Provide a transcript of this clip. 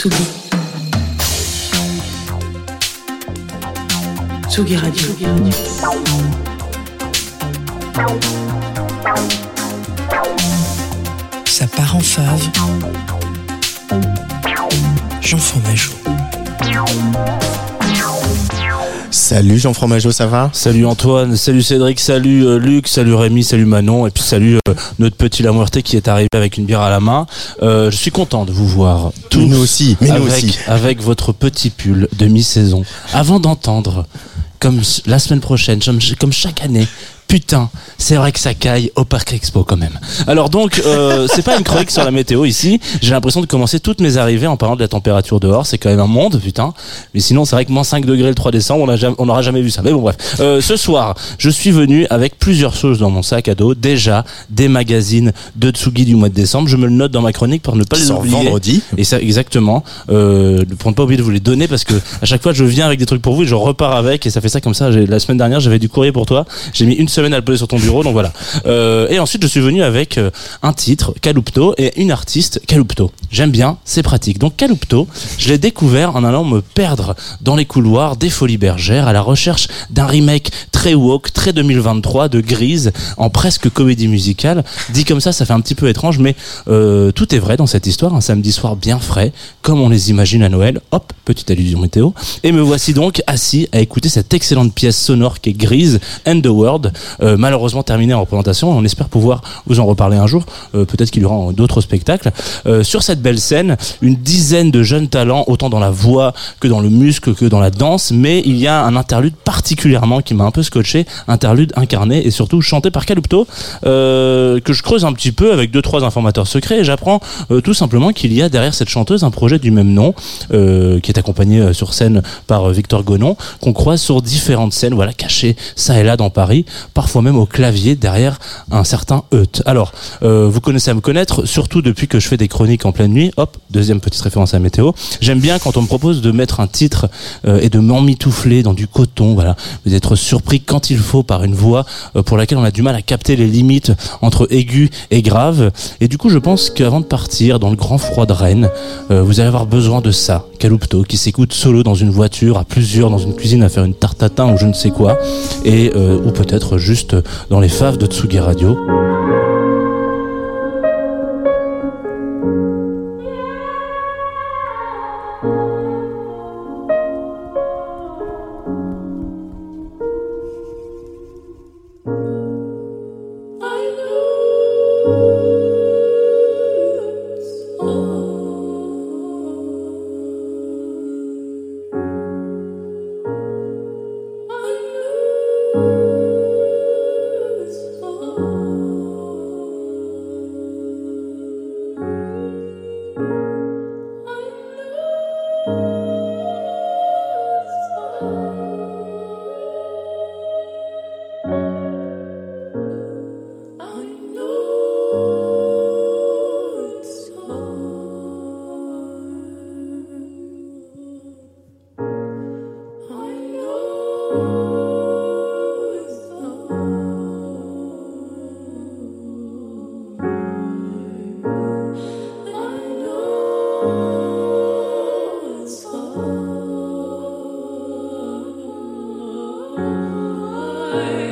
Tsugi. Tsugi Radio. Ça part en fave. Jean Fromageau. Salut Jean Fromageau, ça va? Salut Antoine, salut Cédric, salut euh, Luc, salut Rémi, salut Manon, et puis salut euh, notre petit Lamouerté qui est arrivé avec une bière à la main. Euh, je suis content de vous voir tous. Nous aussi, mais nous avec, aussi. avec votre petit pull de mi-saison. Avant d'entendre, comme la semaine prochaine, comme chaque année, putain, c'est vrai que ça caille au Parc Expo quand même. Alors donc, euh, c'est pas une chronique sur la météo ici. J'ai l'impression de commencer toutes mes arrivées en parlant de la température dehors. C'est quand même un monde, putain. Mais sinon, c'est vrai que moins 5 degrés le 3 décembre, on jamais- n'aura jamais vu ça. Mais bon, bref. Euh, ce soir, je suis venu avec plusieurs choses dans mon sac à dos. Déjà, des magazines de Tsugi du mois de décembre. Je me le note dans ma chronique pour ne pas les oublier. vendredi. Et ça, exactement. Euh, pour ne pas oublier de vous les donner parce que à chaque fois, je viens avec des trucs pour vous et je repars avec et ça fait ça comme ça. La semaine dernière, j'avais du courrier pour toi. J'ai mis une semaine à le poser sur ton bureau, donc voilà. Euh, et ensuite, je suis venu avec euh, un titre, Calupto, et une artiste, Calupto. J'aime bien, c'est pratique. Donc Calupto, je l'ai découvert en allant me perdre dans les couloirs des Folies Bergères à la recherche d'un remake très woke, très 2023 de Grise en presque comédie musicale. Dit comme ça, ça fait un petit peu étrange, mais euh, tout est vrai dans cette histoire. Un samedi soir bien frais, comme on les imagine à Noël. Hop, petite allusion météo. Et me voici donc assis à écouter cette excellente pièce sonore qui est Grise and the World, euh, malheureusement terminée en représentation. On espère pouvoir vous en reparler un jour. Euh, Peut-être qu'il y aura d'autres spectacles. Euh, sur cette belle scène, une dizaine de jeunes talents, autant dans la voix que dans le muscle que dans la danse. Mais il y a un interlude particulièrement qui m'a un peu scotché, interlude incarné et surtout chanté par Calupto, euh, que je creuse un petit peu avec deux trois informateurs secrets et j'apprends euh, tout simplement qu'il y a derrière cette chanteuse un projet du même nom euh, qui est accompagné sur scène par Victor Gonon qu'on croise sur différentes scènes voilà cachées ça et là dans Paris parfois même au clavier derrière un certain Eut. Alors vous connaissez à me connaître surtout depuis que je fais des chroniques en pleine nuit hop deuxième petite référence à la météo j'aime bien quand on me propose de mettre un titre et de m'emmitoufler dans du coton voilà d'être surpris quand il faut par une voix euh, pour laquelle on a du mal à capter les limites entre aigu et grave. Et du coup, je pense qu'avant de partir dans le grand froid de Rennes, euh, vous allez avoir besoin de ça. Calupto, qui s'écoute solo dans une voiture, à plusieurs dans une cuisine à faire une tarte ou je ne sais quoi, et euh, ou peut-être juste dans les faves de Tsugi Radio. Bye.